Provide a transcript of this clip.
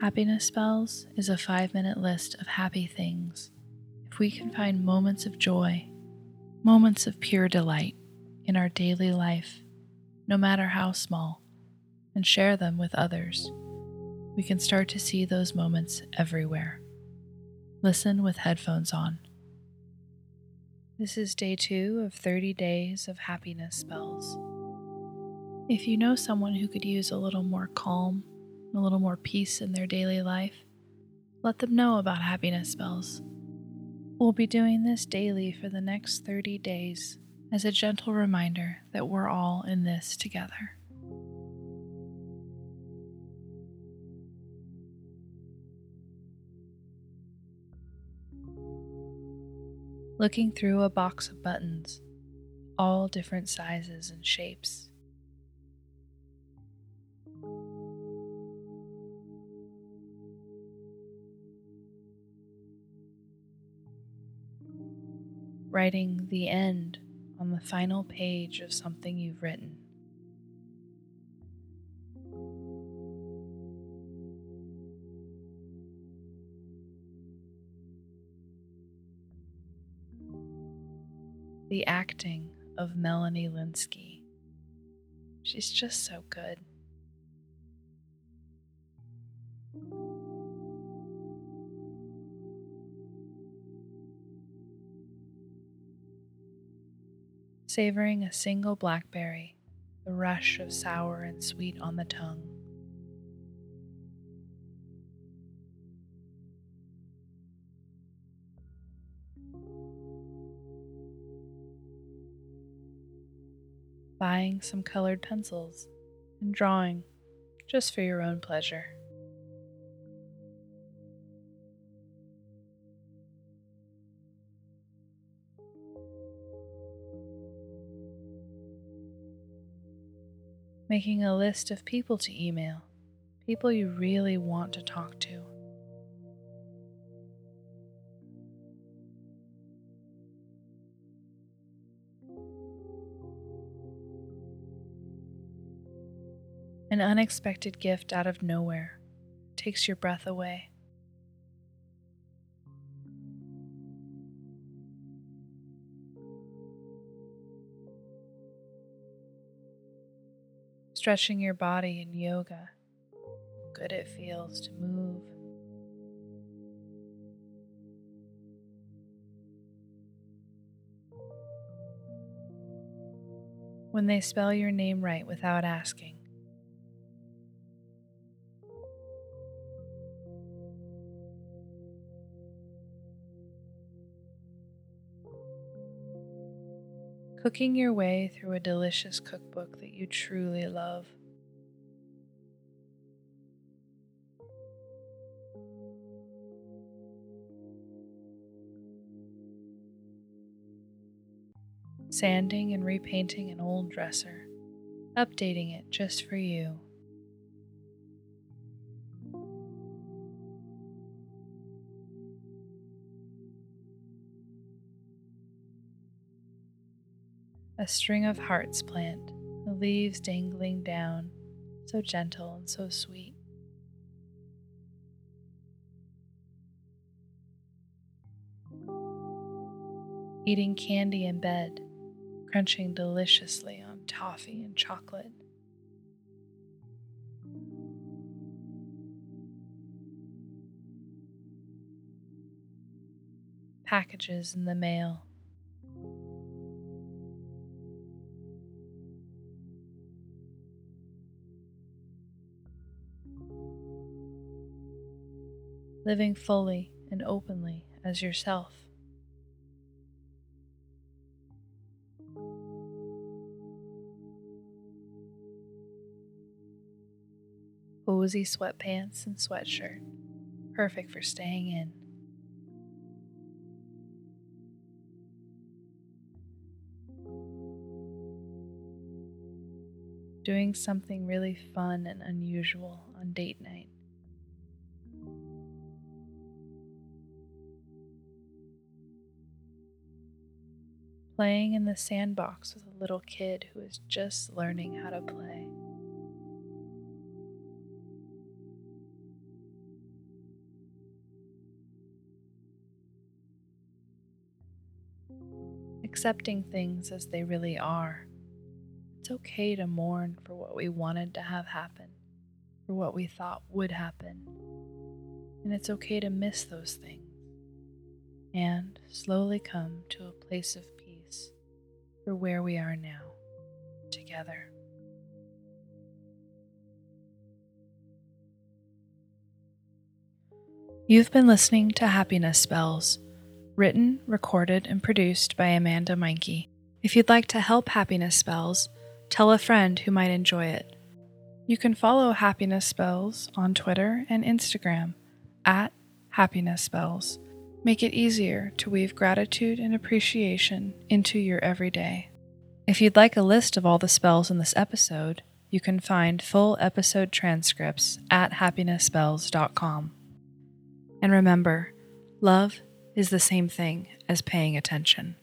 Happiness Spells is a five minute list of happy things. If we can find moments of joy, moments of pure delight in our daily life, no matter how small, and share them with others, we can start to see those moments everywhere. Listen with headphones on. This is day two of 30 days of happiness spells. If you know someone who could use a little more calm, a little more peace in their daily life, let them know about happiness spells. We'll be doing this daily for the next 30 days as a gentle reminder that we're all in this together. Looking through a box of buttons, all different sizes and shapes. Writing the end on the final page of something you've written. The acting of Melanie Lynskey. She's just so good. Savoring a single blackberry, the rush of sour and sweet on the tongue. Buying some colored pencils and drawing just for your own pleasure. Making a list of people to email, people you really want to talk to. An unexpected gift out of nowhere takes your breath away. Stretching your body in yoga. Good it feels to move. When they spell your name right without asking. Cooking your way through a delicious cookbook that you truly love. Sanding and repainting an old dresser, updating it just for you. A string of hearts plant, the leaves dangling down, so gentle and so sweet. Eating candy in bed, crunching deliciously on toffee and chocolate. Packages in the mail living fully and openly as yourself. Cozy sweatpants and sweatshirt, perfect for staying in. Doing something really fun and unusual on date night. playing in the sandbox with a little kid who is just learning how to play. Accepting things as they really are. It's okay to mourn for what we wanted to have happen, for what we thought would happen. And it's okay to miss those things and slowly come to a place of for where we are now together. You've been listening to Happiness Spells, written, recorded, and produced by Amanda Meyncke. If you'd like to help Happiness Spells, tell a friend who might enjoy it. You can follow Happiness Spells on Twitter and Instagram at Happiness Spells. Make it easier to weave gratitude and appreciation into your everyday. If you'd like a list of all the spells in this episode, you can find full episode transcripts at happinessspells.com. And remember, love is the same thing as paying attention.